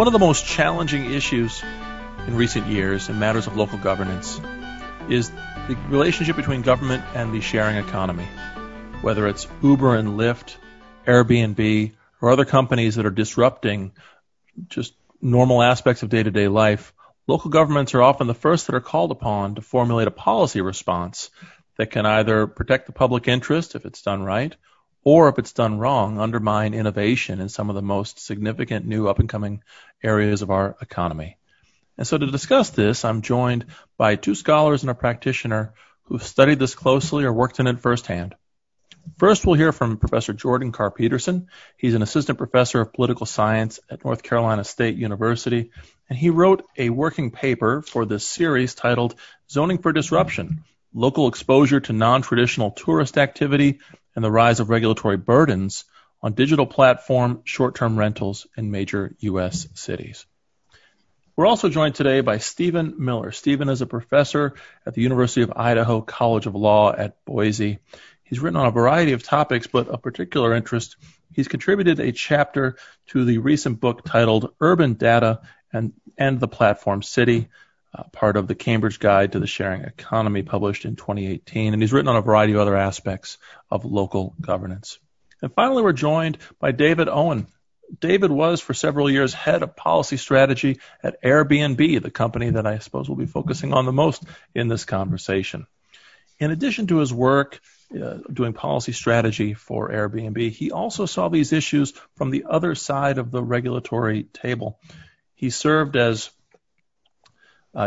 One of the most challenging issues in recent years in matters of local governance is the relationship between government and the sharing economy. Whether it's Uber and Lyft, Airbnb, or other companies that are disrupting just normal aspects of day to day life, local governments are often the first that are called upon to formulate a policy response that can either protect the public interest if it's done right, or if it's done wrong, undermine innovation in some of the most significant new up and coming areas of our economy. And so to discuss this, I'm joined by two scholars and a practitioner who've studied this closely or worked in it firsthand. First, we'll hear from Professor Jordan Carr Peterson. He's an assistant professor of political science at North Carolina State University, and he wrote a working paper for this series titled Zoning for Disruption Local Exposure to Non Traditional Tourist Activity and the Rise of Regulatory Burdens on Digital Platform Short Term Rentals in Major U.S. Cities. We're also joined today by Stephen Miller. Stephen is a professor at the University of Idaho College of Law at Boise. He's written on a variety of topics, but of particular interest, he's contributed a chapter to the recent book titled Urban Data and, and the Platform City, uh, part of the Cambridge Guide to the Sharing Economy, published in 2018. And he's written on a variety of other aspects of local governance. And finally, we're joined by David Owen. David was for several years head of policy strategy at Airbnb, the company that I suppose we'll be focusing on the most in this conversation. In addition to his work uh, doing policy strategy for Airbnb, he also saw these issues from the other side of the regulatory table. He served as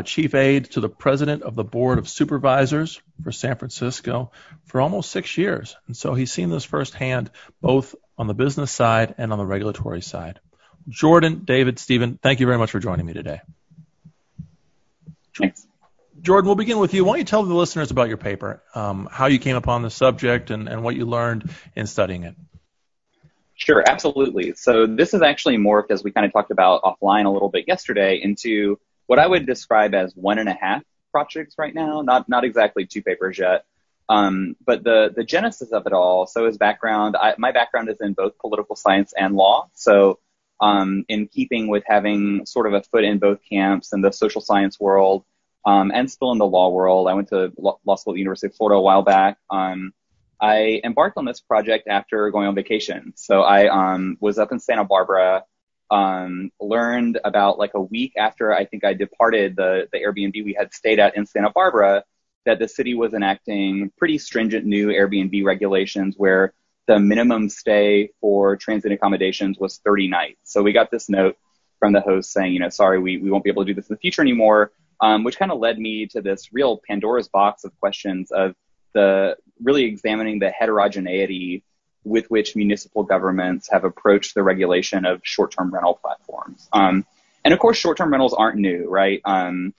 chief aide to the president of the board of supervisors for San Francisco for almost six years. And so he's seen this firsthand, both on the business side and on the regulatory side. Jordan, David, Stephen, thank you very much for joining me today. Thanks. Jordan, we'll begin with you. Why don't you tell the listeners about your paper, um, how you came upon the subject, and, and what you learned in studying it? Sure, absolutely. So this has actually morphed, as we kind of talked about offline a little bit yesterday, into what I would describe as one and a half projects right now. Not not exactly two papers yet. Um, but the the genesis of it all. So his background, I, my background is in both political science and law. So um, in keeping with having sort of a foot in both camps in the social science world um, and still in the law world. I went to law school at the University of Florida a while back. Um, I embarked on this project after going on vacation. So I um, was up in Santa Barbara, um, learned about like a week after I think I departed the, the Airbnb we had stayed at in Santa Barbara that the city was enacting pretty stringent new Airbnb regulations where the minimum stay for transit accommodations was 30 nights. So we got this note from the host saying, you know, sorry, we, we won't be able to do this in the future anymore um, which kind of led me to this real Pandora's box of questions of the really examining the heterogeneity with which municipal governments have approached the regulation of short-term rental platforms. Um, and of course, short-term rentals aren't new, right? Um,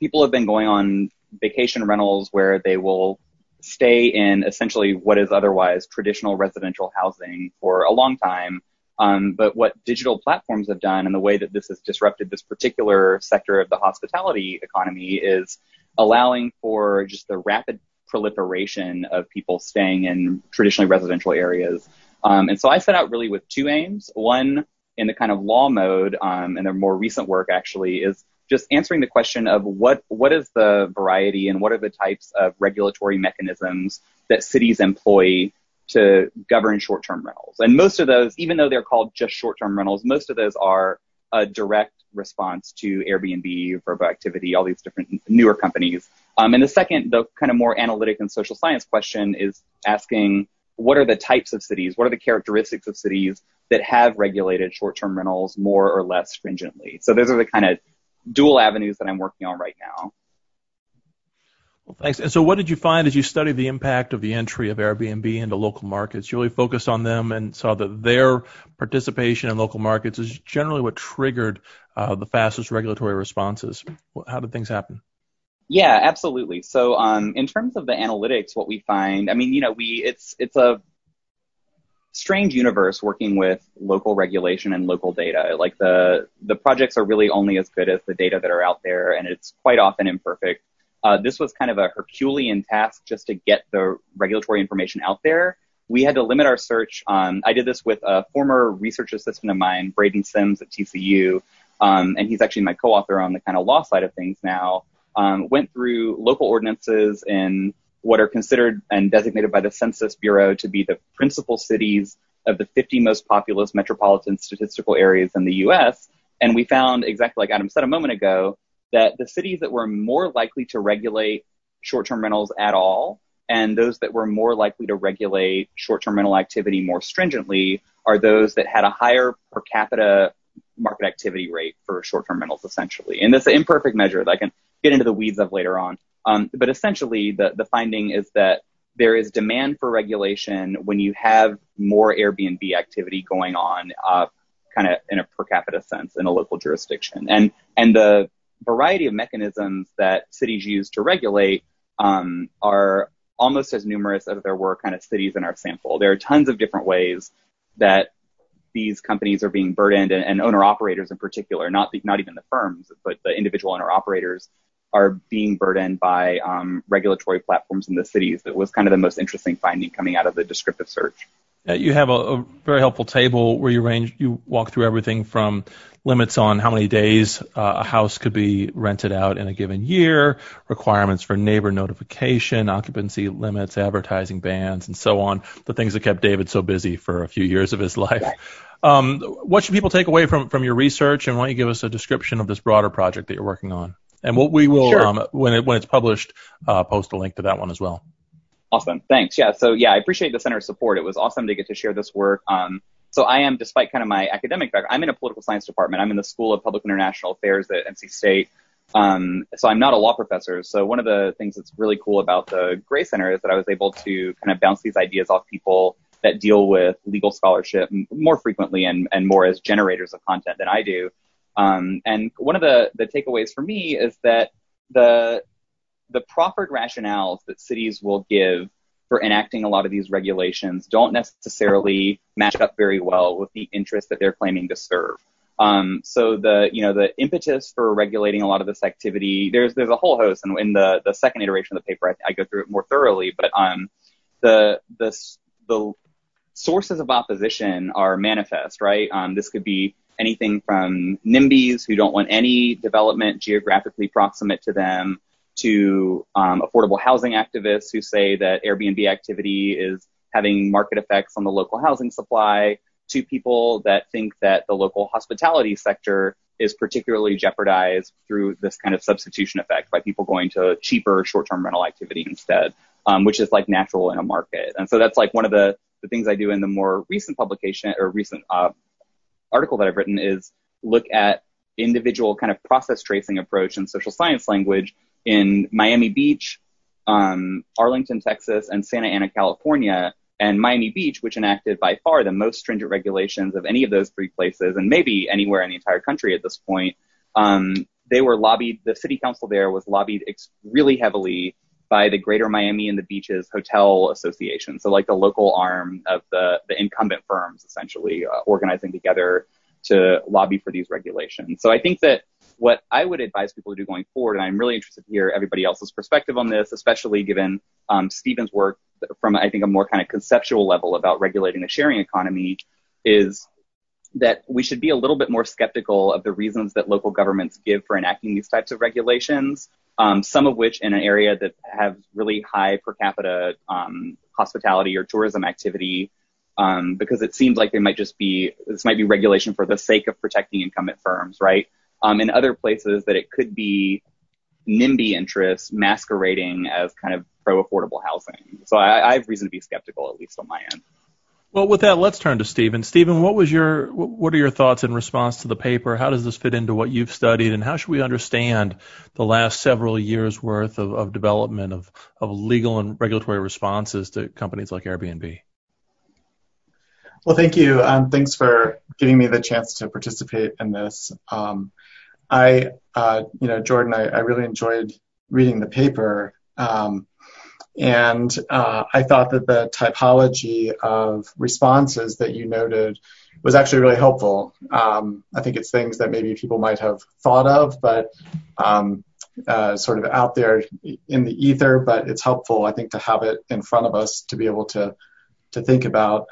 people have been going on vacation rentals where they will stay in essentially what is otherwise traditional residential housing for a long time um, but what digital platforms have done and the way that this has disrupted this particular sector of the hospitality economy is allowing for just the rapid proliferation of people staying in traditionally residential areas. Um, and so I set out really with two aims. One, in the kind of law mode, um, and their more recent work actually, is just answering the question of what what is the variety and what are the types of regulatory mechanisms that cities employ to govern short-term rentals. And most of those, even though they're called just short-term rentals, most of those are a direct response to Airbnb, Vrbo Activity, all these different newer companies. Um, and the second, the kind of more analytic and social science question is asking what are the types of cities, what are the characteristics of cities that have regulated short-term rentals more or less stringently. So those are the kind of dual avenues that I'm working on right now. Thanks. And so, what did you find as you studied the impact of the entry of Airbnb into local markets? You really focused on them and saw that their participation in local markets is generally what triggered uh, the fastest regulatory responses. How did things happen? Yeah, absolutely. So, um, in terms of the analytics, what we find, I mean, you know, we it's it's a strange universe working with local regulation and local data. Like the the projects are really only as good as the data that are out there, and it's quite often imperfect. Uh, this was kind of a Herculean task just to get the regulatory information out there. We had to limit our search. Um, I did this with a former research assistant of mine, Braden Sims at TCU. um, and he's actually my co-author on the kind of law side of things now, um, went through local ordinances in what are considered and designated by the Census Bureau to be the principal cities of the 50 most populous metropolitan statistical areas in the U.S. And we found, exactly like Adam said a moment ago, that the cities that were more likely to regulate short-term rentals at all and those that were more likely to regulate short-term rental activity more stringently are those that had a higher per capita market activity rate for short-term rentals, essentially. And this is an imperfect measure that I can get into the weeds of later on. Um, but essentially, the, the finding is that there is demand for regulation when you have more Airbnb activity going on, uh, kind of in a per capita sense in a local jurisdiction. And and the variety of mechanisms that cities use to regulate um, are almost as numerous as there were kind of cities in our sample. There are tons of different ways that these companies are being burdened, and, and owner operators in particular, not the, not even the firms, but the individual owner operators are being burdened by um, regulatory platforms in the cities. That was kind of the most interesting finding coming out of the descriptive search. Uh, you have a, a, very helpful table where you range, you walk through everything from limits on how many days uh, a house could be rented out in a given year, requirements for neighbor notification, occupancy limits, advertising bans, and so on. The things that kept David so busy for a few years of his life. Um, what should people take away from, from your research, and why don't you give us a description of this broader project that you're working on? And what we will, sure. um, when it when it's published, uh, post a link to that one as well. Awesome. Thanks. Yeah. So yeah, I appreciate the center's support. It was awesome to get to share this work. Um, so I am, despite kind of my academic background, I'm in a political science department. I'm in the School of Public International Affairs at NC State. Um, so I'm not a law professor. So one of the things that's really cool about the Gray Center is that I was able to kind of bounce these ideas off people that deal with legal scholarship more frequently and, and more as generators of content than I do. Um, and one of the, the takeaways for me is that the the proffered rationales that cities will give for enacting a lot of these regulations don't necessarily match up very well with the interest that they're claiming to serve. Um, so the you know the impetus for regulating a lot of this activity there's there's a whole host and in the the second iteration of the paper I, I go through it more thoroughly but um, the the the sources of opposition are manifest right um, this could be anything from NIMBYs who don't want any development geographically proximate to them to um, affordable housing activists who say that Airbnb activity is having market effects on the local housing supply, to people that think that the local hospitality sector is particularly jeopardized through this kind of substitution effect by people going to cheaper short-term rental activity instead, um, which is like natural in a market. And so that's like one of the, the things I do in the more recent publication or recent uh, article that I've written is look at individual kind of process tracing approach in social science language in Miami Beach, um, Arlington, Texas, and Santa Ana, California. And Miami Beach, which enacted by far the most stringent regulations of any of those three places, and maybe anywhere in the entire country at this point, um, they were lobbied. The city council there was lobbied ex- really heavily by the Greater Miami and the Beaches Hotel Association, so like the local arm of the the incumbent firms, essentially uh, organizing together to lobby for these regulations. So I think that what I would advise people to do going forward, and I'm really interested to hear everybody else's perspective on this, especially given um, Stephen's work from, I think, a more kind of conceptual level about regulating the sharing economy, is that we should be a little bit more skeptical of the reasons that local governments give for enacting these types of regulations, um, some of which in an area that have really high per capita um, hospitality or tourism activity um, because it seems like they might just be this might be regulation for the sake of protecting incumbent firms, right? Um, in other places that it could be NIMBY interests masquerading as kind of pro affordable housing. So I, I, have reason to be skeptical, at least on my end. Well, with that, let's turn to Stephen. Stephen, what was your what are your thoughts in response to the paper? How does this fit into what you've studied, and how should we understand the last several years worth of, of development of, of legal and regulatory responses to companies like Airbnb? Well, thank you. Um, thanks for giving me the chance to participate in this. Um, I, uh, you know, Jordan, I, really enjoyed reading the paper. Um, and uh, I thought that the typology of responses that you noted was actually really helpful. Um, I think it's things that maybe people might have thought of, but um, uh, sort of out there in the ether. But it's helpful, I think, to have it in front of us to be able to to think about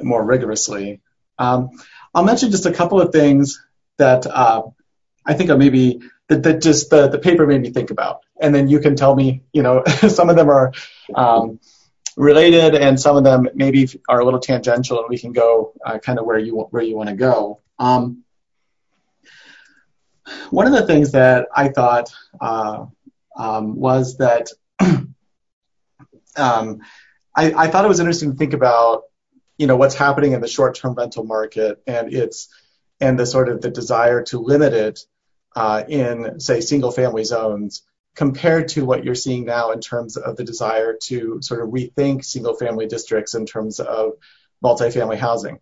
more rigorously. I'll mention just a couple of things that uh, I think maybe that, just the, paper made me think about. And then you can tell me, you know, some of them are um, related and some of them maybe are a little tangential and we can go uh, kind of where you where you want to go. Um, one of the things that I thought uh, um, was that I, I, thought it was interesting to think about, you know, what's happening in the short-term rental market and its and the sort of the desire to limit it uh, in, say, single-family zones compared to what you're seeing now in terms of the desire to sort of rethink single-family districts in terms of multifamily housing.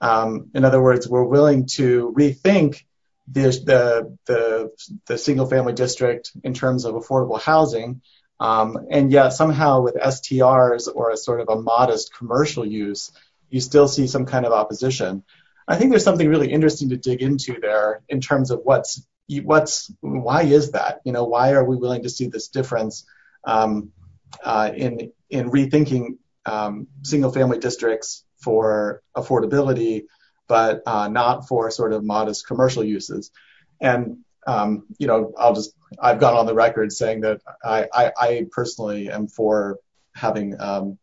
Um, in other words, we're willing to rethink the, single-family district in terms of affordable housing, um, and yet somehow with STRs or a sort of a modest commercial use, you still see some kind of opposition. I think there's something really interesting to dig into there in terms of what's what's why is that? You know, why are we willing to see this difference um, uh, in in rethinking um, single-family districts for affordability, but uh, not for sort of modest commercial uses? And um, you know, I'll just I've gone on the record saying that I, I, I personally am for having um,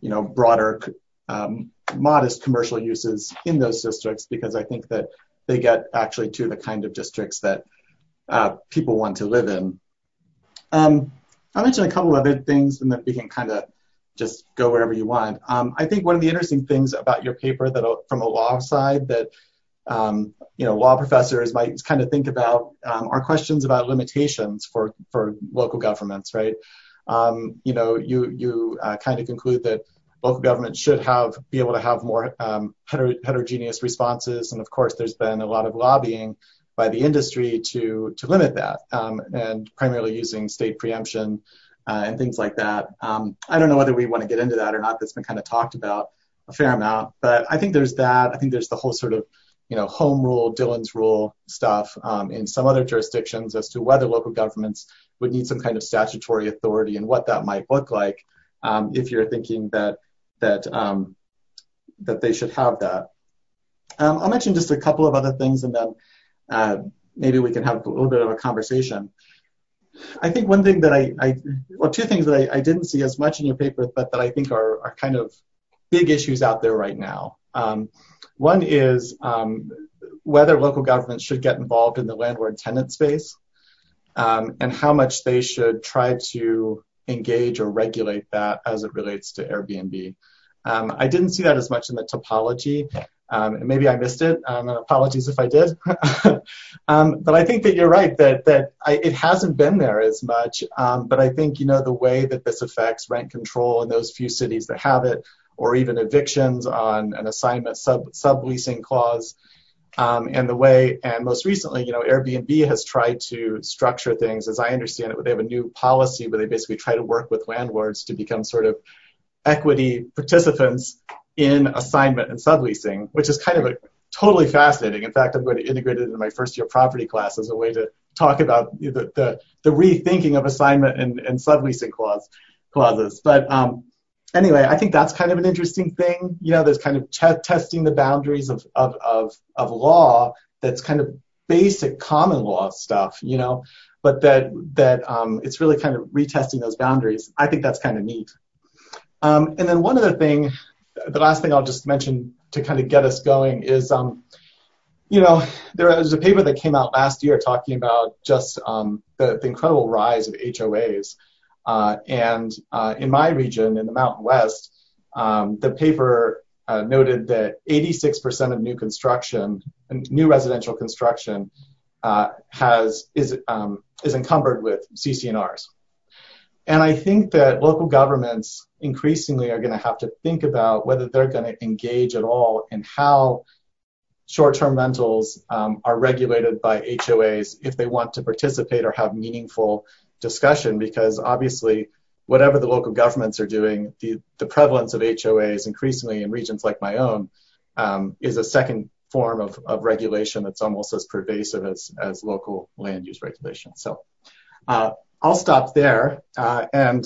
you know broader um, modest commercial uses in those districts because I think that they get actually to the kind of districts that uh, people want to live in. Um, I'll mention a couple other things and then we can kind of just go wherever you want. Um, I think one of the interesting things about your paper that from a law side that um, you know law professors might kind of think about are questions about limitations for for local governments, right? You know, you you uh, kind of conclude that local government should have be able to have more um, heterogeneous responses. And of course, there's been a lot of lobbying by the industry to to limit that, um, and primarily using state preemption uh, and things like that. Um, I don't know whether we want to get into that or not. That's been kind of talked about a fair amount, but I think there's that. I think there's the whole sort of you know home rule, Dillon's rule stuff um, in some other jurisdictions as to whether local governments would need some kind of statutory authority and what that might look like um, if you're thinking that that um, that they should have that. Um, I'll mention just a couple of other things, and then uh, maybe we can have a little bit of a conversation. I think one thing that I, well, two things that I, didn't see as much in your paper, but that I think are, kind of big issues out there right now. Um, one is whether local governments should get involved in the landlord-tenant space, and how much they should try to engage or regulate that as it relates to Airbnb. Um, I didn't see that as much in the topology. Um, and maybe I missed it. Um, apologies if I did. but I think that you're right that it hasn't been there as much. But I think you know the way that this affects rent control in those few cities that have it, or even evictions on an assignment sub subleasing clause, and the way and most recently, you know, Airbnb has tried to structure things, as I understand it, they have a new policy where they basically try to work with landlords to become sort of equity participants in assignment and subleasing, which is kind of totally fascinating. In fact, I'm going to integrate it in my first year property class as a way to talk about the, rethinking of assignment and, and subleasing clause, clauses. But um, anyway, I think that's kind of an interesting thing. You know, there's kind of ch- testing the boundaries of, of, of, of law that's kind of basic common law stuff, you know, but that, that um, it's really kind of retesting those boundaries. I think that's kind of neat. Um, and then one other thing, the last thing I'll just mention to kind of get us going is, um, you know, there was a paper that came out last year talking about just um, the, the, incredible rise of HOAs. Uh, and uh, in my region, in the Mountain West, um, the paper uh, noted that 86% of new construction, new residential construction, has is um, is encumbered with CC&Rs. And I think that local governments increasingly are going to have to think about whether they're going to engage at all in how short-term rentals um, are regulated by HOAs if they want to participate or have meaningful discussion because obviously whatever the local governments are doing, the, the prevalence of HOAs increasingly in regions like my own um, is a second form of, of regulation that's almost as pervasive as, as local land use regulation. So uh, I'll stop there. Uh, and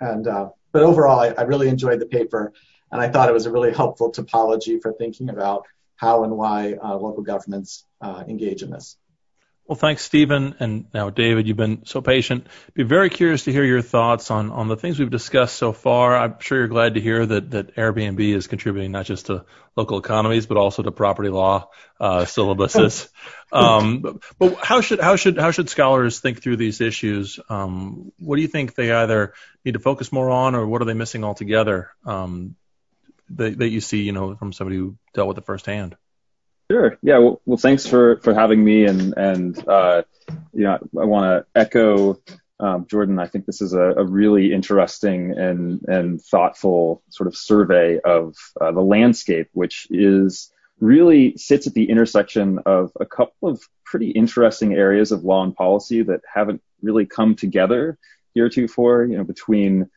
and uh, but overall, I, I, really enjoyed the paper, and I thought it was a really helpful topology for thinking about how and why uh, local governments uh, engage in this. Well, thanks, Stephen. And now, David, you've been so patient. Be very curious to hear your thoughts on, on the things we've discussed so far. I'm sure you're glad to hear that, that Airbnb is contributing not just to local economies, but also to property law uh, syllabuses. um, but, but, how should how should how should scholars think through these issues? Um, what do you think they either need to focus more on, or what are they missing altogether um, that, that you see, you know, from somebody who dealt with it firsthand? Sure. Yeah. Well, well thanks for, for having me. And, and, uh, you know, I want to echo, um, Jordan. I think this is a, a, really interesting and, and thoughtful sort of survey of uh, the landscape, which is really sits at the intersection of a couple of pretty interesting areas of law and policy that haven't really come together heretofore, you know, between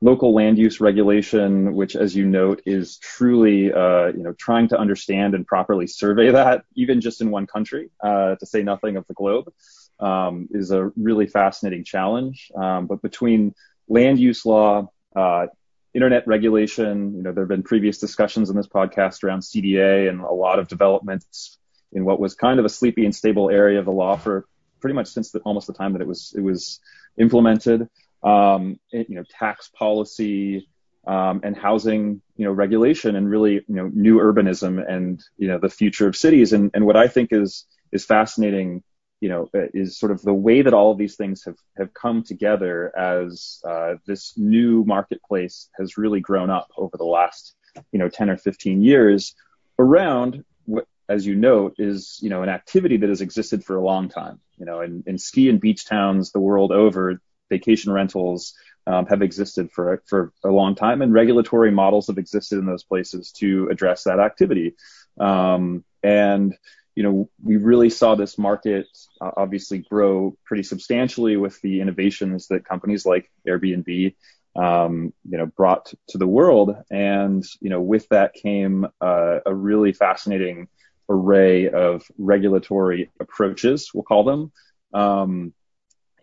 local land use regulation, which, as you note, is truly, uh, you know, trying to understand and properly survey that, even just in one country, uh, to say nothing of the globe, um, is a really fascinating challenge. Um, but between land use law, uh, internet regulation, you know, there have been previous discussions in this podcast around CDA and a lot of developments in what was kind of a sleepy and stable area of the law for pretty much since the, almost the time that it was it was implemented um, you know, tax policy, um, and housing, you know, regulation and really, you know, new urbanism and, you know, the future of cities. And, and what I think is, is fascinating, you know, is sort of the way that all of these things have, have come together as, uh, this new marketplace has really grown up over the last, you know, 10 or 15 years around what, as you note, is, you know, an activity that has existed for a long time, you know, in, in ski and beach towns the world over, vacation rentals um, have existed for for a long time, and regulatory models have existed in those places to address that activity. Um, and you know, we really saw this market uh, obviously grow pretty substantially with the innovations that companies like Airbnb, um, you know, brought to the world. And you know, with that came uh, a really fascinating array of regulatory approaches, we'll call them. Um,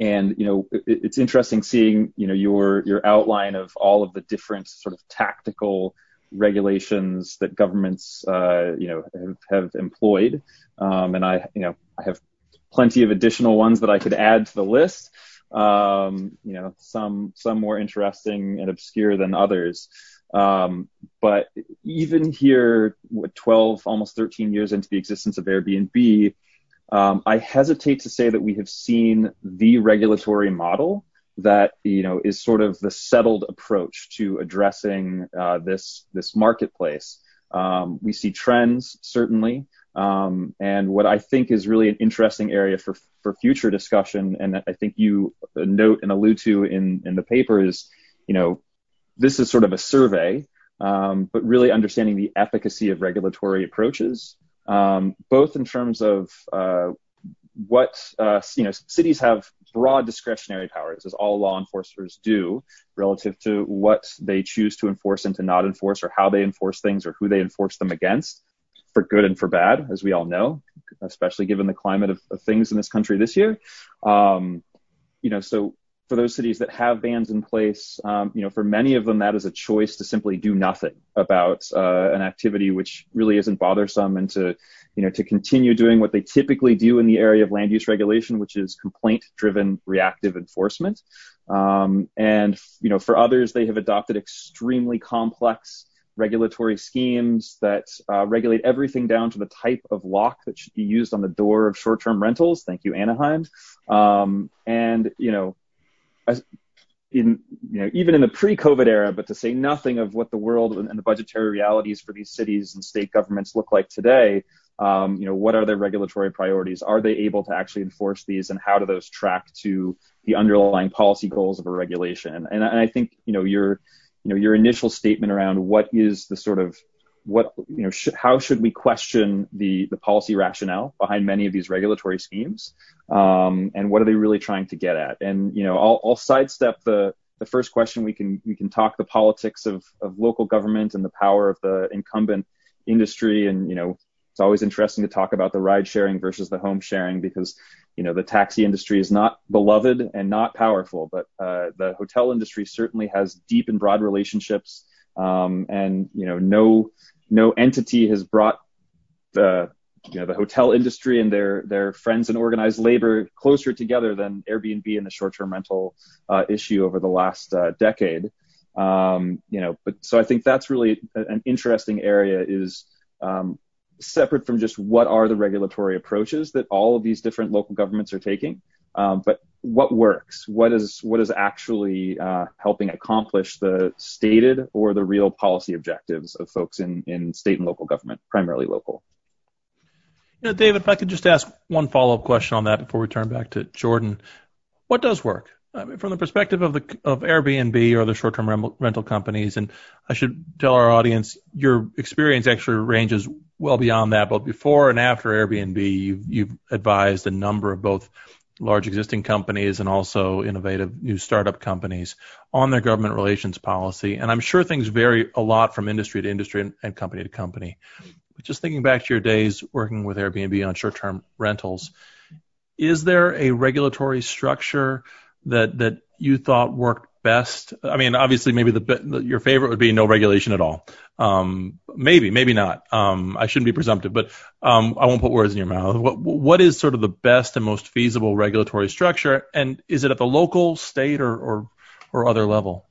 and you know it, it's interesting seeing you know your your outline of all of the different sort of tactical regulations that governments uh, you know have, have employed. Um, and I you know I have plenty of additional ones that I could add to the list. Um, you know some some more interesting and obscure than others. Um, but even here 12 almost 13 years into the existence of Airbnb I hesitate to say that we have seen the regulatory model that you know is sort of the settled approach to addressing uh, this this marketplace. Um, we see trends certainly, um, and what I think is really an interesting area for for future discussion, and I think you note and allude to in in the paper is, you know, this is sort of a survey, um, but really understanding the efficacy of regulatory approaches um, both in terms of uh, what uh, you know cities have broad discretionary powers as all law enforcers do relative to what they choose to enforce and to not enforce or how they enforce things or who they enforce them against for good and for bad as we all know especially given the climate of, of things in this country this year. Um, you know so for those cities that have bans in place, um, you know, for many of them, that is a choice to simply do nothing about uh, an activity which really isn't bothersome, and to, you know, to continue doing what they typically do in the area of land use regulation, which is complaint-driven reactive enforcement. Um, and you know, for others, they have adopted extremely complex regulatory schemes that uh, regulate everything down to the type of lock that should be used on the door of short-term rentals. Thank you, Anaheim. Um, and you know, in you know even in the pre-COVID era, but to say nothing of what the world and the budgetary realities for these cities and state governments look like today. Um, you know, what are their regulatory priorities? Are they able to actually enforce these, and how do those track to the underlying policy goals of a regulation? And, and I think you know your you know your initial statement around what is the sort of what you know how should we question the the policy rationale behind many of these regulatory schemes? Um, and what are they really trying to get at? And you know I'll, I'll sidestep the the first question. We can we can talk the politics of of local government and the power of the incumbent industry. And you know it's always interesting to talk about the ride sharing versus the home sharing because you know the taxi industry is not beloved and not powerful but uh, the hotel industry certainly has deep and broad relationships. Um, and you know no no entity has brought the you know the hotel industry and their their friends in organized labor closer together than Airbnb and the short-term rental uh, issue over the last uh, decade. Um, you know, but so I think that's really an interesting area is um, separate from just what are the regulatory approaches that all of these different local governments are taking, but what works, what is what is actually uh, helping accomplish the stated or the real policy objectives of folks in in state and local government, primarily local. You know, David, if I could just ask one follow-up question on that before we turn back to Jordan. What does work? I mean, from the perspective of the of Airbnb or the short-term rental companies, and I should tell our audience your experience actually ranges well beyond that. But before and after Airbnb, you've, you've advised a number of both large existing companies and also innovative new startup companies on their government relations policy. And I'm sure things vary a lot from industry to industry and, and company to company. But just thinking back to your days working with Airbnb on short-term rentals, is there a regulatory structure that that you thought worked best? I mean, obviously, maybe the your favorite would be no regulation at all. Um, maybe, maybe not. Um, I shouldn't be presumptive, but um, I won't put words in your mouth. What what is sort of the best and most feasible regulatory structure, and is it at the local, state, or or, or other level?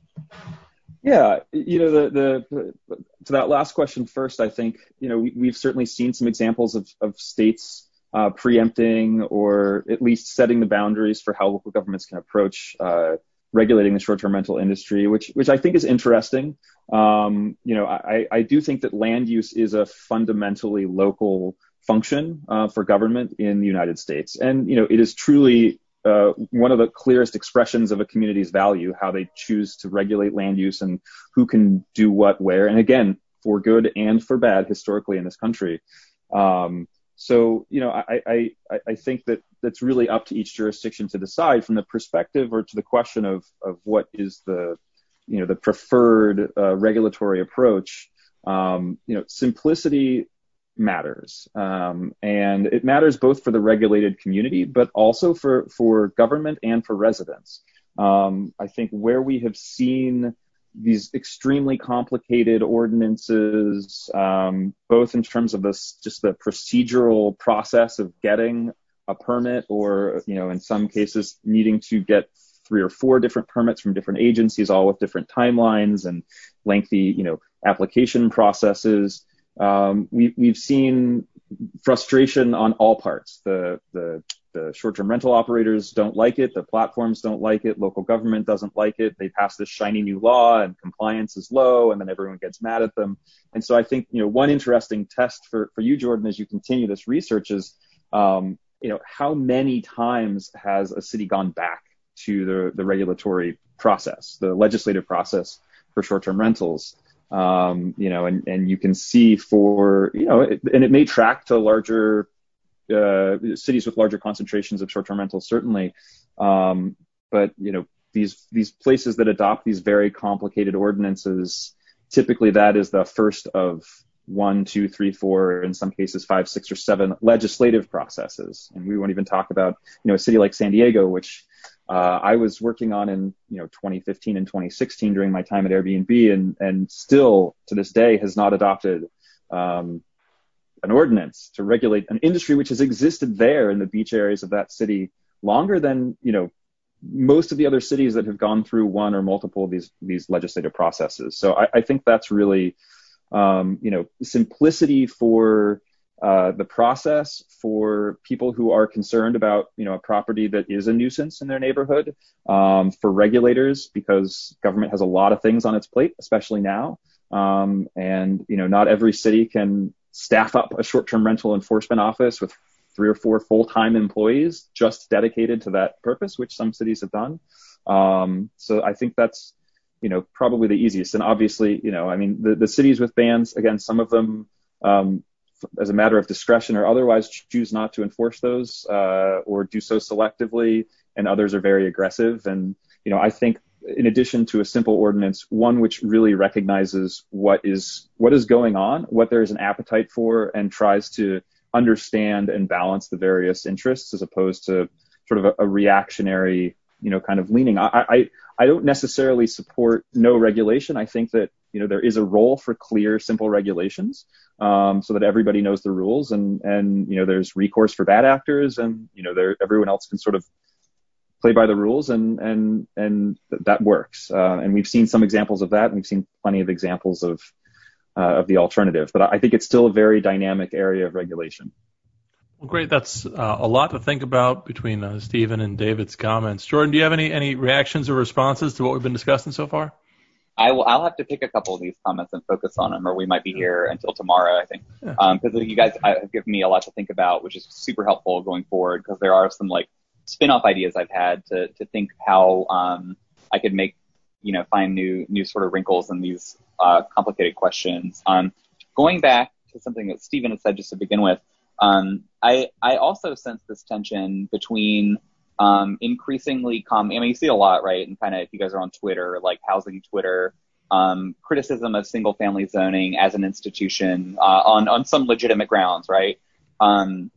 Yeah, you know, the, the to that last question first, I think you know we, have certainly seen some examples of of states uh, preempting or at least setting the boundaries for how local governments can approach uh, regulating the short-term rental industry, which which I think is interesting. Um, you know, I, I do think that land use is a fundamentally local function uh, for government in the United States, and you know, it is truly uh, one of the clearest expressions of a community's value, how they choose to regulate land use and who can do what where, and again, for good and for bad historically in this country. Um, so, you know, I, I, I think that that's really up to each jurisdiction to decide from the perspective or to the question of, of what is the, you know, the preferred uh, regulatory approach. Um, you know, simplicity matters. Um, and it matters both for the regulated community, but also for, for government and for residents. Um, I think where we have seen these extremely complicated ordinances, um, both in terms of this, just the procedural process of getting a permit, or you know, in some cases, needing to get three or four different permits from different agencies, all with different timelines and lengthy, you know, application processes. Um, we, we've seen frustration on all parts. The the the short-term rental operators don't like it, the platforms don't like it, local government doesn't like it. They pass this shiny new law and compliance is low and then everyone gets mad at them. And so I think, you know, one interesting test for, for you, Jordan, as you continue this research is, um, you know, how many times has a city gone back to the, the regulatory process, the legislative process for short-term rentals? Um, you know, and, and you can see for, you know, it, and it may track to larger cities with larger concentrations of short-term rentals, certainly. Um, but you know, these these places that adopt these very complicated ordinances, typically that is the first of one, two, three, four, in some cases five, six, or seven legislative processes. And we won't even talk about you know a city like San Diego, which uh, I was working on in you know 2015 and 2016 during my time at Airbnb, and and still to this day has not adopted um, an ordinance to regulate an industry which has existed there in the beach areas of that city longer than you know most of the other cities that have gone through one or multiple of these these legislative processes. So I, I think that's really um, you know simplicity for uh, the process for people who are concerned about you know a property that is a nuisance in their neighborhood um, for regulators because government has a lot of things on its plate especially now um, and you know not every city can staff up a short-term rental enforcement office with three or four full-time employees just dedicated to that purpose, which some cities have done. Um, so I think that's, you know, probably the easiest. And obviously, you know, I mean, the, the cities with bans, again, some of them, um, as a matter of discretion or otherwise choose not to enforce those, uh, or do so selectively, and others are very aggressive. And, you know, I think in addition to a simple ordinance, one which really recognizes what is what is going on, what there is an appetite for, and tries to understand and balance the various interests as opposed to sort of a, a reactionary, you know, kind of leaning. I, I I don't necessarily support no regulation. I think that you know there is a role for clear, simple regulations, um, so that everybody knows the rules, and and you know there's recourse for bad actors, and you know there everyone else can sort of play by the rules, and and and th- that works. Uh, and we've seen some examples of that, and we've seen plenty of examples of uh, of the alternative. But I think it's still a very dynamic area of regulation. Well, great. That's uh, a lot to think about between uh, Stephen and David's comments. Jordan, do you have any any reactions or responses to what we've been discussing so far? I will. I'll have to pick a couple of these comments and focus on them, or we might be here until tomorrow. I think because yeah. um, you guys have given me a lot to think about, which is super helpful going forward. Because there are some like spin-off ideas I've had to to think how um, I could make you know find new new sort of wrinkles in these uh, complicated questions. Um, going back to something that Stephen had said just to begin with, um, I I also sense this tension between um, increasingly com. I mean, you see a lot, right? And kind of if you guys are on Twitter, like housing Twitter, um, criticism of single family zoning as an institution uh, on on some legitimate grounds, right? Um,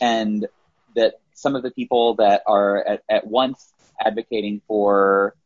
and that some of the people that are at, at once advocating for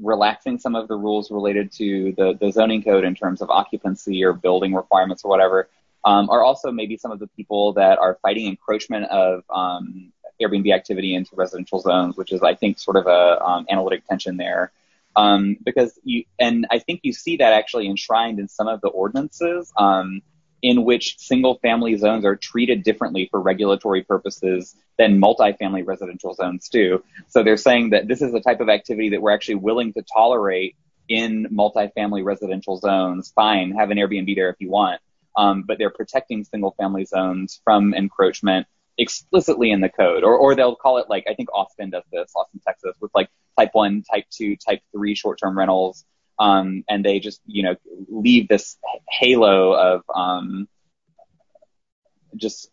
relaxing some of the rules related to the, the zoning code in terms of occupancy or building requirements or whatever um, are also maybe some of the people that are fighting encroachment of um, Airbnb activity into residential zones, which is, I think, sort of a um, analytic tension there. Um, because you, and I think you see that actually enshrined in some of the ordinances um, in which single family zones are treated differently for regulatory purposes than multifamily residential zones do. So they're saying that this is the type of activity that we're actually willing to tolerate in multifamily residential zones. Fine, have an Airbnb there if you want um, but they're protecting single family zones from encroachment explicitly in the code, or, or they'll call it like, I think Austin does this, Austin, Texas, with like type one, type two, type three short-term rentals. Um, and they just, you know, leave this halo of, um, just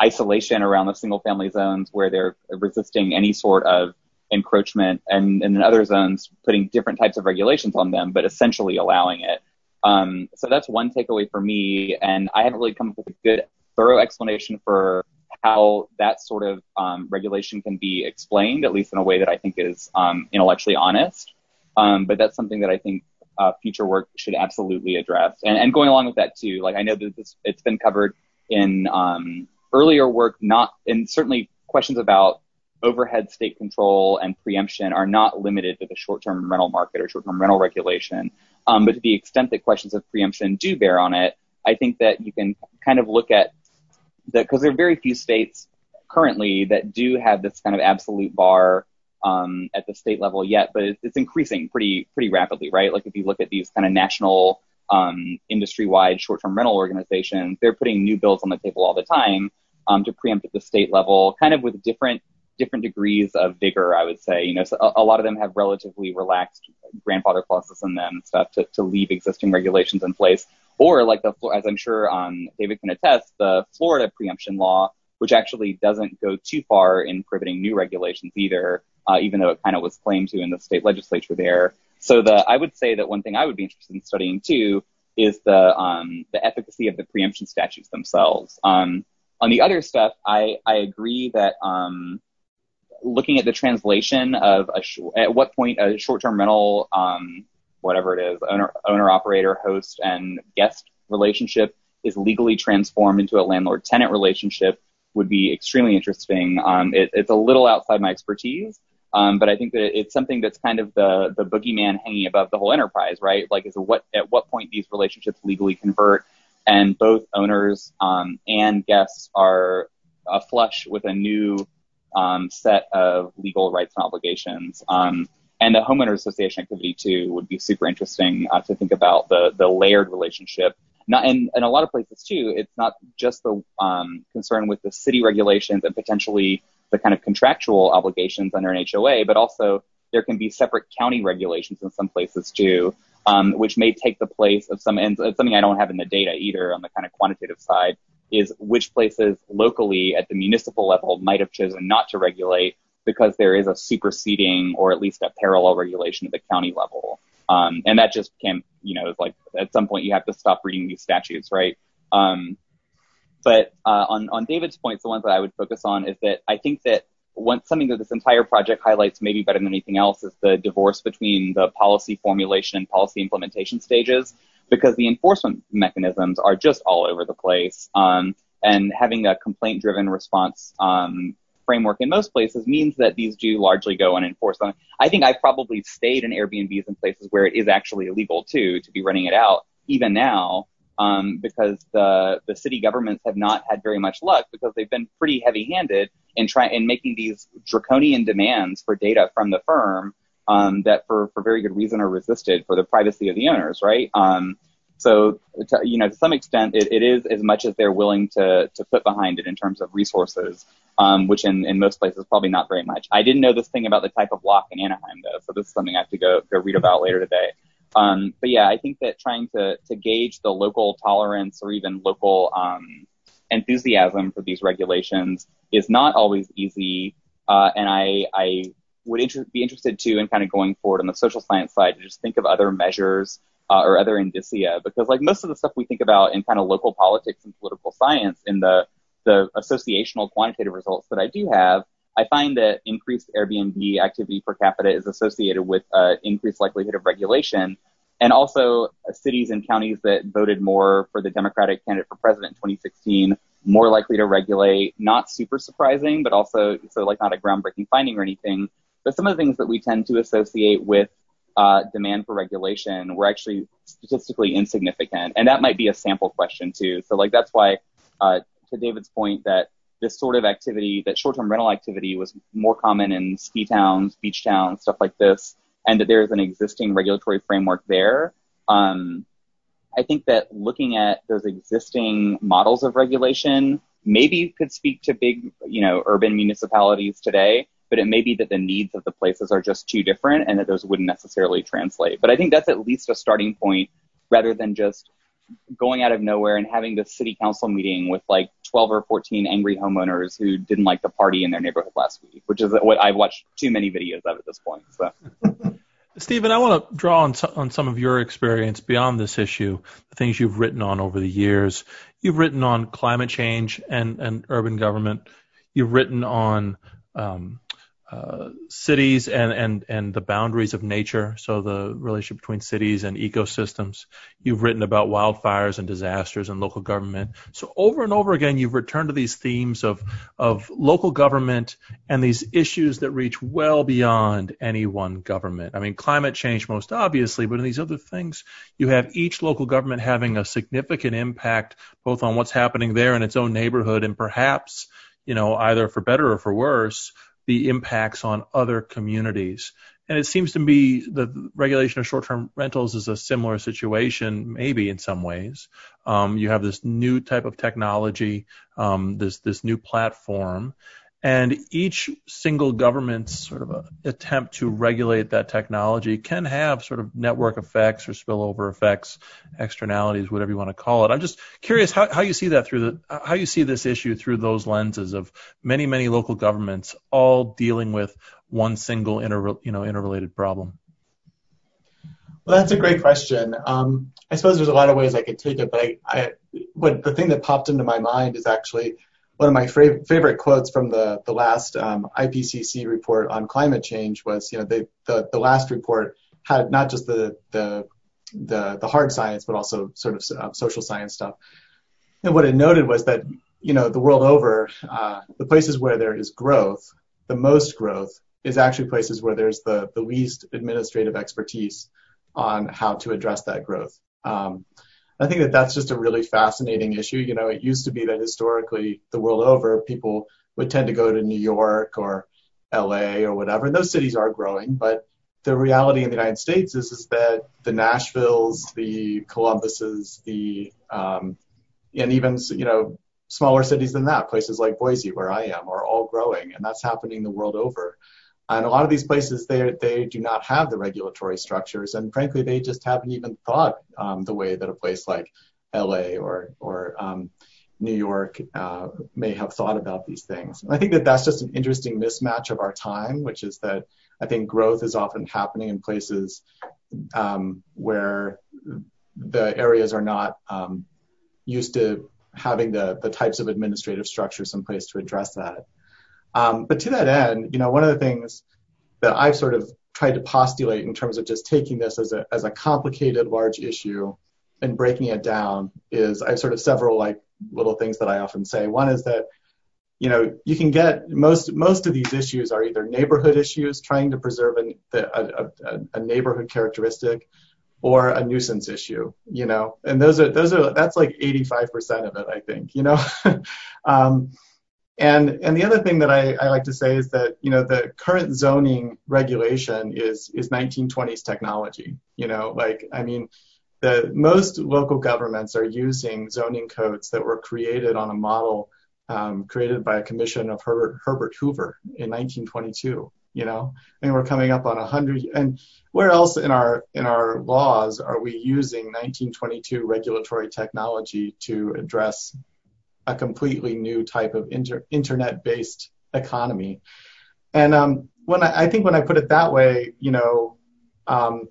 isolation around the single family zones where they're resisting any sort of encroachment and, and in other zones putting different types of regulations on them, but essentially allowing it. Um, so that's one takeaway for me, and I haven't really come up with a good, thorough explanation for how that sort of um, regulation can be explained, at least in a way that I think is um, intellectually honest. Um, but that's something that I think uh, future work should absolutely address. And, and, going along with that too, like I know that this it's been covered in um, earlier work, not and certainly questions about overhead state control and preemption are not limited to the short-term rental market or short-term rental regulation. Um, but to the extent that questions of preemption do bear on it, I think that you can kind of look at that because there are very few states currently that do have this kind of absolute bar um, at the state level yet, but it's increasing pretty pretty rapidly, right? Like if you look at these kind of national um, industry-wide short-term rental organizations, they're putting new bills on the table all the time um, to preempt at the state level, kind of with different different degrees of vigor, I would say. You know, so a, a, lot of them have relatively relaxed grandfather clauses in them, stuff to, to leave existing regulations in place. Or like the, as I'm sure um, David can attest, the Florida preemption law, which actually doesn't go too far in prohibiting new regulations either, uh, even though it kind of was claimed to in the state legislature there. So the, I would say that one thing I would be interested in studying too is the, um, the efficacy of the preemption statutes themselves. Um, on the other stuff, I, I agree that, um, looking at the translation of sh- at what point a short-term rental, um, whatever it is, owner, owner, operator, host, and guest relationship is legally transformed into a landlord-tenant relationship would be extremely interesting. Um, it, it's a little outside my expertise, um, but I think that it's something that's kind of the the boogeyman hanging above the whole enterprise, right? Like, is what at what point these relationships legally convert, and both owners um, and guests are flush with a new um, set of legal rights and obligations. Um, and the homeowner association activity too would be super interesting uh, to think about the the layered relationship. Not in, in a lot of places too. It's not just the um, concern with the city regulations and potentially the kind of contractual obligations under an HOA, but also there can be separate county regulations in some places too, um, which may take the place of some. And something I don't have in the data either on the kind of quantitative side is which places locally at the municipal level might have chosen not to regulate because there is a superseding or at least a parallel regulation at the county level. Um, and that just can, you know, like at some point you have to stop reading these statutes, right? Um, but uh, on on David's points, the ones that I would focus on is that I think that one, something that this entire project highlights maybe better than anything else is the divorce between the policy formulation and policy implementation stages because the enforcement mechanisms are just all over the place. Um, and having a complaint driven response um, framework in most places means that these do largely go unenforced. I think I've probably stayed in Airbnbs in places where it is actually illegal too to be renting it out, even now, um, because the the city governments have not had very much luck because they've been pretty heavy-handed in trying in making these draconian demands for data from the firm um, that, for for very good reason, are resisted for the privacy of the owners, right? Um, so, to, you know, to some extent, it, it is as much as they're willing to to put behind it in terms of resources, um, which in, in most places probably not very much. I didn't know this thing about the type of lock in Anaheim though, so this is something I have to go go read about later today. Um, but yeah, I think that trying to to gauge the local tolerance or even local um, enthusiasm for these regulations is not always easy, uh, and I I would inter- be interested too in kind of going forward on the social science side to just think of other measures uh, or other indicia because like most of the stuff we think about in kind of local politics and political science in the the associational quantitative results that I do have, I find that increased Airbnb activity per capita is associated with uh, increased likelihood of regulation. And also uh, cities and counties that voted more for the Democratic candidate for president in 2016 more likely to regulate. Not super surprising, but also so like not a groundbreaking finding or anything. But some of the things that we tend to associate with uh, demand for regulation were actually statistically insignificant. And that might be a sample question too. So like that's why, uh, to David's point that this sort of activity, that short-term rental activity was more common in ski towns, beach towns, stuff like this, and that there is an existing regulatory framework there. Um, I think that looking at those existing models of regulation maybe could speak to big, you know, urban municipalities today but it may be that the needs of the places are just too different and that those wouldn't necessarily translate. But I think that's at least a starting point rather than just going out of nowhere and having this city council meeting with like 12 or 14 angry homeowners who didn't like the party in their neighborhood last week, which is what I've watched too many videos of at this point. So. Stephen, I want to draw on, on some of your experience beyond this issue, the things you've written on over the years. You've written on climate change and, and urban government. You've written on um, uh, cities and, and, and the boundaries of nature, so the relationship between cities and ecosystems. You've written about wildfires and disasters and local government. So over and over again, you've returned to these themes of, of local government and these issues that reach well beyond any one government. I mean, climate change most obviously, but in these other things, you have each local government having a significant impact both on what's happening there in its own neighborhood and perhaps, you know, either for better or for worse, the impacts on other communities. And it seems to me the regulation of short-term rentals is a similar situation, maybe in some ways. Um, you have this new type of technology, um, this this new platform, and each single government's sort of attempt to regulate that technology can have sort of network effects or spillover effects, externalities, whatever you want to call it. I'm just curious how, how you see that through the, how you see this issue through those lenses of many, many local governments all dealing with one single inter, you know, interrelated problem. Well, that's a great question. Um, I suppose there's a lot of ways I could take it, but I, I, what the thing that popped into my mind is actually one of my fav- favorite quotes from the the last um, IPCC report on climate change was, you know, they, the the last report had not just the the the, the hard science, but also sort of uh, social science stuff. And what it noted was that, you know, the world over, uh, the places where there is growth, the most growth, is actually places where there's the the least administrative expertise on how to address that growth. Um, I think that that's just a really fascinating issue. You know, it used to be that historically, the world over, people would tend to go to New York or LA or whatever. And those cities are growing, but the reality in the United States is, is that the Nashvilles, the Columbuses, the um, and even you know smaller cities than that, places like Boise, where I am, are all growing, and that's happening the world over. And a lot of these places, they they do not have the regulatory structures, and frankly, they just haven't even thought um, the way that a place like LA or or um, New York uh, may have thought about these things. I think that that's just an interesting mismatch of our time, which is that I think growth is often happening in places um, where the areas are not used to having the the types of administrative structures in place to address that. Um, but to that end, you know, one of the things that I've sort of tried to postulate in terms of just taking this as a as a complicated large issue and breaking it down is I have sort of several like little things that I often say. One is that you know you can get most most of these issues are either neighborhood issues trying to preserve a, neighborhood characteristic or a nuisance issue you know and those are those are that's like 85% of it i think you know um, and the other thing that I, like to say is that you know the current zoning regulation is is 1920s technology you know like i mean most local governments are using zoning codes that were created on a model um, created by a commission of Herbert, Hoover in 1922. You know, and we're coming up on a hundred. And where else in our laws are we using 1922 regulatory technology to address a completely new type of inter, internet-based economy? And um, when I, think when I put it that way, you know, um,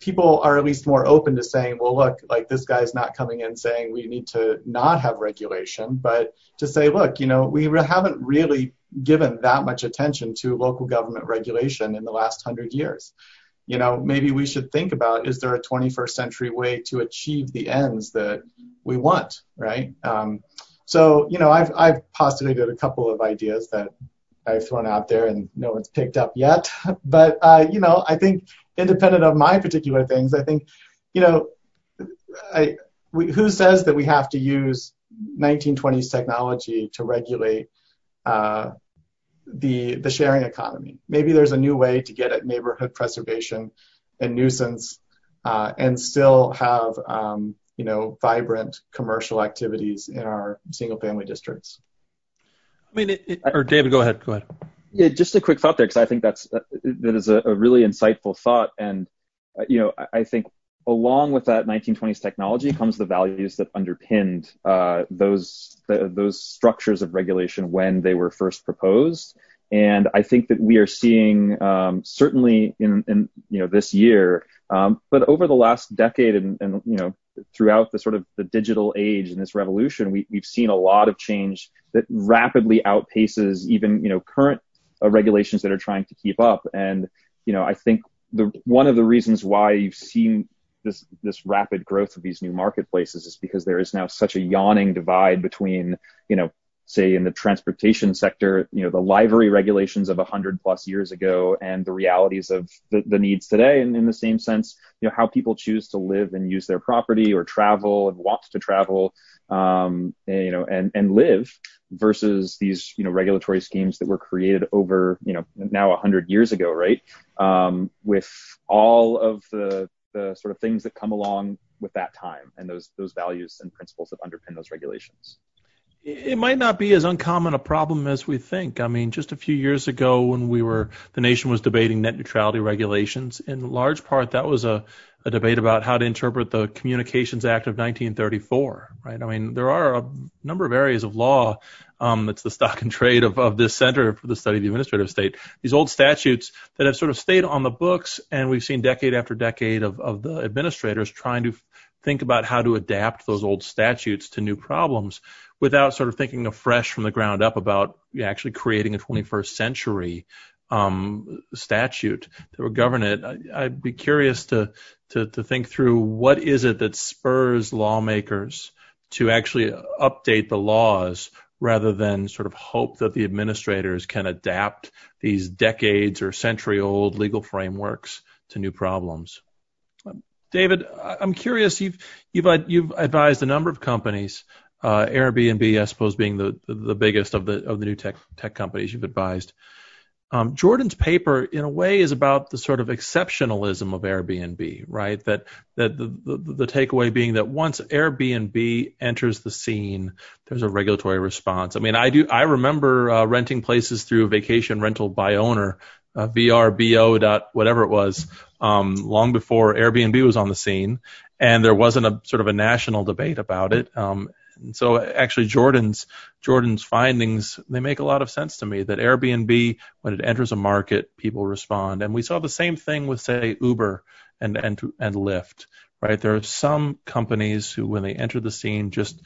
people are at least more open to saying, well, look, like this guy's not coming in saying we need to not have regulation, but to say, look, you know, we haven't really given that much attention to local government regulation in the last hundred years. You know, maybe we should think about is there a 21st century way to achieve the ends that we want, right? So, you know, I've, I've postulated a couple of ideas that I've thrown out there and no one's picked up yet. But, uh, you know, I think independent of my particular things, I think, you know, I, we, who says that we have to use 1920s technology to regulate uh, the the sharing economy? Maybe there's a new way to get at neighborhood preservation and nuisance, uh, and still have um, you know vibrant commercial activities in our single family districts. I mean, it, it, or David, go ahead. Go ahead. Yeah, just a quick thought there, because I think that's uh, that is a, a, really insightful thought, and uh, you know, I, I, think along with that 1920s technology comes the values that underpinned uh, those the, those structures of regulation when they were first proposed, and I think that we are seeing um, certainly in, in you know this year, um, but over the last decade and, and you know throughout the sort of the digital age and this revolution, we, we've seen a lot of change that rapidly outpaces even you know current uh, regulations that are trying to keep up. And you know, I think the one of the reasons why you've seen this this rapid growth of these new marketplaces is because there is now such a yawning divide between you know say in the transportation sector, you know, the livery regulations of 100 plus years ago and the realities of the, the, needs today. And in the same sense, you know, how people choose to live and use their property or travel and want to travel, um, and, you know, and, and live versus these, you know, regulatory schemes that were created over, you know, now 100 years ago, right? Um, with all of the, the sort of things that come along with that time and those, those values and principles that underpin those regulations it might not be as uncommon a problem as we think. I mean, just a few years ago when we were, the nation was debating net neutrality regulations, in large part that was a, a debate about how to interpret the Communications Act of 1934, right? I mean, there are a number of areas of law um, that's the stock and trade of, of this Center for the Study of the Administrative State. These old statutes that have sort of stayed on the books, and we've seen decade after decade of, of the administrators trying to think about how to adapt those old statutes to new problems without sort of thinking afresh from the ground up about actually creating a 21st century um, statute that would govern it. I, would be curious to, to to think through what is it that spurs lawmakers to actually update the laws rather than sort of hope that the administrators can adapt these decades or century old legal frameworks to new problems. David, I'm curious. You've you've you've advised a number of companies Airbnb, I suppose, being the, the biggest of the of the new tech companies you've advised. Um, Jordan's paper, in a way, is about the sort of exceptionalism of Airbnb, right? That that the, takeaway being that once Airbnb enters the scene, there's a regulatory response. I mean, I do I remember uh, renting places through Vacation Rental by Owner, uh, VRBO whatever it was, um, long before Airbnb was on the scene, and there wasn't a sort of a national debate about it. And so actually Jordan's Jordan's findings they make a lot of sense to me that Airbnb when it enters a market people respond. And we saw the same thing with say Uber and and and Lyft right? There are some companies who when they enter the scene just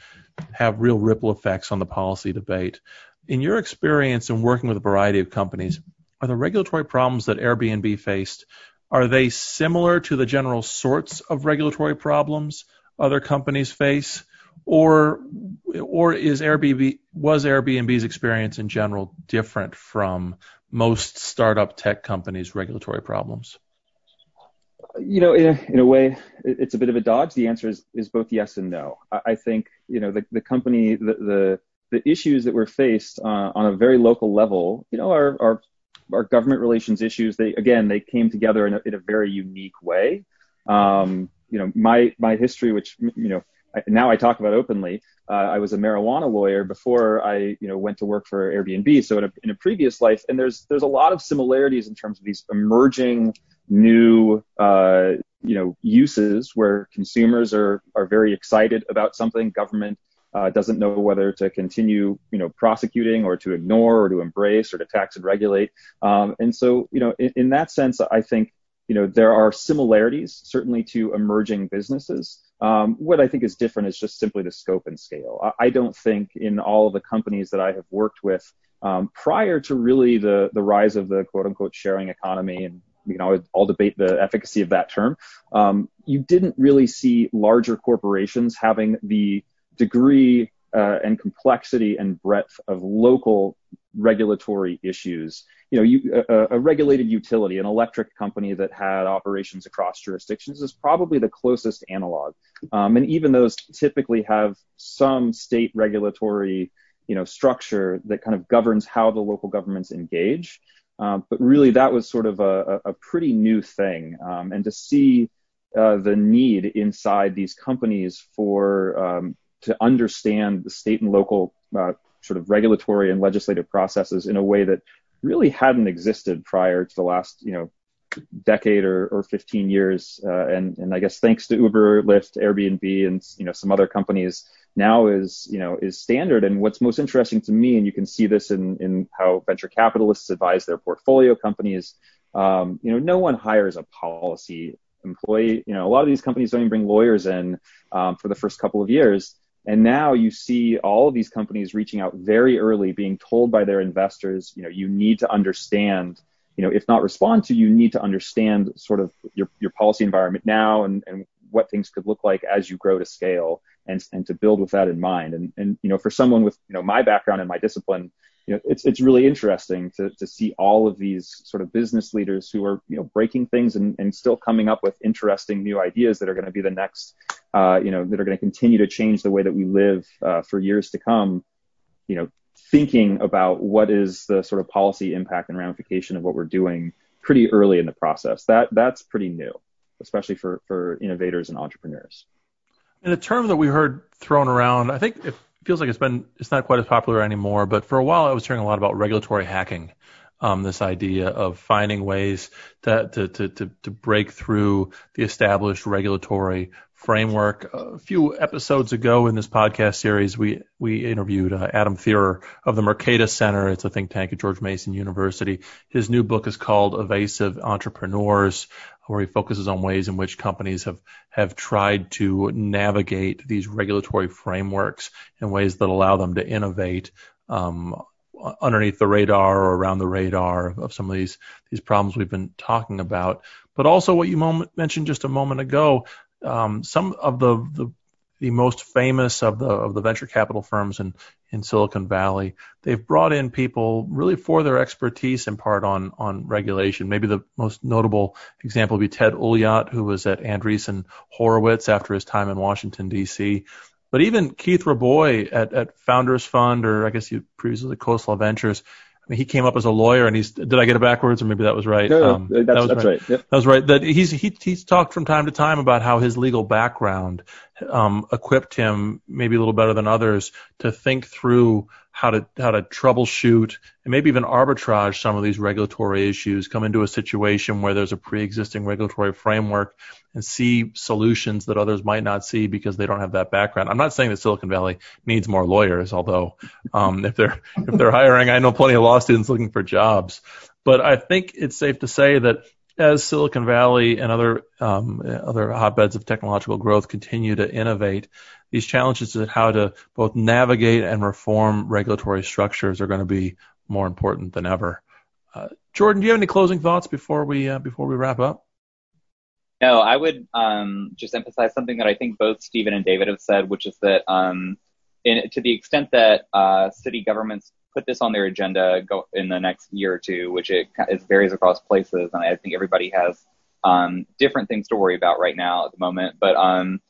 have real ripple effects on the policy debate. In your experience in working with a variety of companies, are the regulatory problems that Airbnb faced are they similar to the general sorts of regulatory problems other companies face, or or is Airbnb was Airbnb's experience in general different from most startup tech companies' regulatory problems? You know, in a, way, it's a bit of a dodge. The answer is, both yes and no. I, think you know the, the company the, issues that were faced uh, on a very local level, you know, are, government relations issues, they again they came together in a, very unique way. Um, you know, my my history, which you know now I talk about openly. Uh, I was a marijuana lawyer before I you know went to work for Airbnb. So in a, in a previous life, and there's there's a lot of similarities in terms of these emerging new uh, you know uses where consumers are are very excited about something, government uh, doesn't know whether to continue, you know, prosecuting or to ignore or to embrace or to tax and regulate. Um, and so, you know, in, in, that sense, I think, you know, there are similarities certainly to emerging businesses. Um, what I think is different is just simply the scope and scale. I, don't think in all of the companies that I have worked with um, prior to really the the rise of the quote unquote sharing economy and we can all debate the efficacy of that term. Um, you didn't really see larger corporations having the degree uh, and complexity and breadth of local regulatory issues. You know, you, a, a, regulated utility, an electric company that had operations across jurisdictions is probably the closest analog. Um, and even those typically have some state regulatory, you know, structure that kind of governs how the local governments engage. Um, but really, that was sort of a, a pretty new thing. Um, and to see uh, the need inside these companies for um, to understand the state and local uh, sort of regulatory and legislative processes in a way that really hadn't existed prior to the last, you know, decade or, or 15 years. Uh, and, and I guess thanks to Uber, Lyft, Airbnb, and you know some other companies, now is you know is standard. And what's most interesting to me, and you can see this in in how venture capitalists advise their portfolio companies. Um, you know, no one hires a policy employee. You know, a lot of these companies don't even bring lawyers in um, for the first couple of years. And now you see all of these companies reaching out very early, being told by their investors, you know, you need to understand, you know, if not respond to, you need to understand sort of your, your policy environment now and, and what things could look like as you grow to scale and, and to build with that in mind. And, and, you know, for someone with, you know, my background and my discipline, you know, it's it's really interesting to to see all of these sort of business leaders who are you know breaking things and, and still coming up with interesting new ideas that are going to be the next uh, you know that are going to continue to change the way that we live uh, for years to come. You know, thinking about what is the sort of policy impact and ramification of what we're doing pretty early in the process. That that's pretty new, especially for for innovators and entrepreneurs. And a term that we heard thrown around, I think if feels like it's been it's not quite as popular anymore. But for a while, I was hearing a lot about regulatory hacking. Um, this idea of finding ways to, to, to, to, break through the established regulatory framework. A few episodes ago in this podcast series, we we interviewed uh, Adam Thierer of the Mercatus Center. It's a think tank at George Mason University. His new book is called Evasive Entrepreneurs, where he focuses on ways in which companies have have tried to navigate these regulatory frameworks in ways that allow them to innovate. Um, underneath the radar or around the radar of some of these these problems we've been talking about, but also what you moment, mentioned just a moment ago, um, some of the, the the most famous of the of the venture capital firms in in Silicon Valley. They've brought in people really for their expertise in part on on regulation. Maybe the most notable example would be Ted Ullyot, who was at Andreessen Horowitz after his time in Washington D.C. But even Keith Rabois at, at Founders Fund, or I guess you previously Khosla Ventures, he came up as a lawyer, and he's. Did I get it backwards, or maybe that was right? No, um, that's, that was that's right. right. Yep. That was right. That he's he he's talked from time to time about how his legal background um, equipped him maybe a little better than others to think through how to how to troubleshoot and maybe even arbitrage some of these regulatory issues. Come into a situation where there's a pre-existing regulatory framework and see solutions that others might not see because they don't have that background. I'm not saying that Silicon Valley needs more lawyers, although um, if they're if they're hiring, I know plenty of law students looking for jobs. But I think it's safe to say that as Silicon Valley and other um, other hotbeds of technological growth continue to innovate, these challenges of how to both navigate and reform regulatory structures are going to be more important than ever. Uh, Jordan, do you have any closing thoughts before we uh, before we wrap up? No, I would um, just emphasize something that I think both Stephen and David have said, which is that um, in, to the extent that uh, city governments put this on their agenda go in the next year or two, which it, it varies across places, and I think everybody has um, different things to worry about right now at the moment. But um,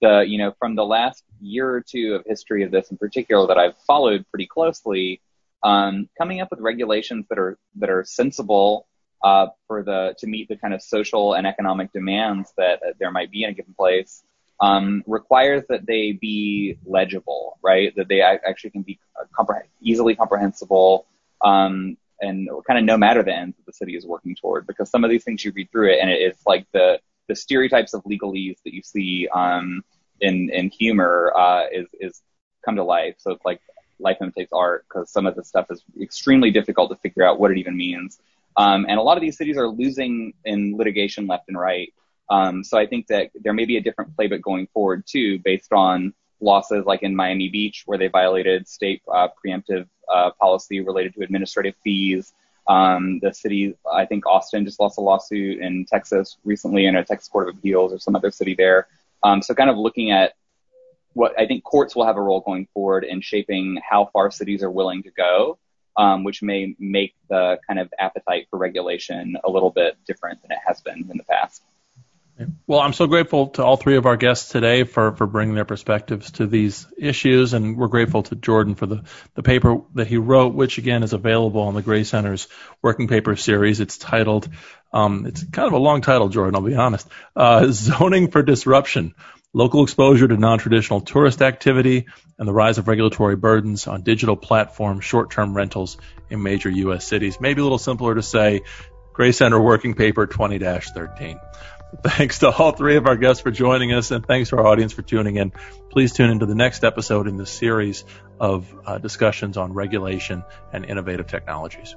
the you know from the last year or two of history of this in particular that I've followed pretty closely, um, coming up with regulations that are that are sensible uh, for the to meet the kind of social and economic demands that there might be in a given place um, requires that they be legible, right? That they actually can be compreh- easily comprehensible, um, and kind of no matter the ends that the city is working toward. Because some of these things you read through it, and it's like the the stereotypes of legalese that you see um, in in humor uh, is is come to life. So it's like life imitates art because some of the stuff is extremely difficult to figure out what it even means. Um, and a lot of these cities are losing in litigation left and right so I think that there may be a different playbook going forward too, based on losses like in Miami Beach, where they violated state uh, preemptive uh, policy related to administrative fees. Um, the city, I think Austin just lost a lawsuit in Texas recently in a Texas Court of Appeals or some other city there. Um, so kind of looking at what I think courts will have a role going forward in shaping how far cities are willing to go, um, which may make the kind of appetite for regulation a little bit different than it has been in the past. Well, I'm so grateful to all three of our guests today for, for bringing their perspectives to these issues, and we're grateful to Jordan for the, the paper that he wrote, which again is available on the Gray Center's Working Paper series. It's titled, um, it's kind of a long title, Jordan, I'll be honest, uh, Zoning for Disruption, Local Exposure to Non-Traditional Tourist Activity and the Rise of Regulatory Burdens on Digital Platform Short-Term Rentals in Major U.S. Cities. Maybe a little simpler to say, Gray Center Working Paper 20-13. Thanks to all three of our guests for joining us, and thanks to our audience for tuning in. Please tune into the next episode in this series of uh, discussions on regulation and innovative technologies.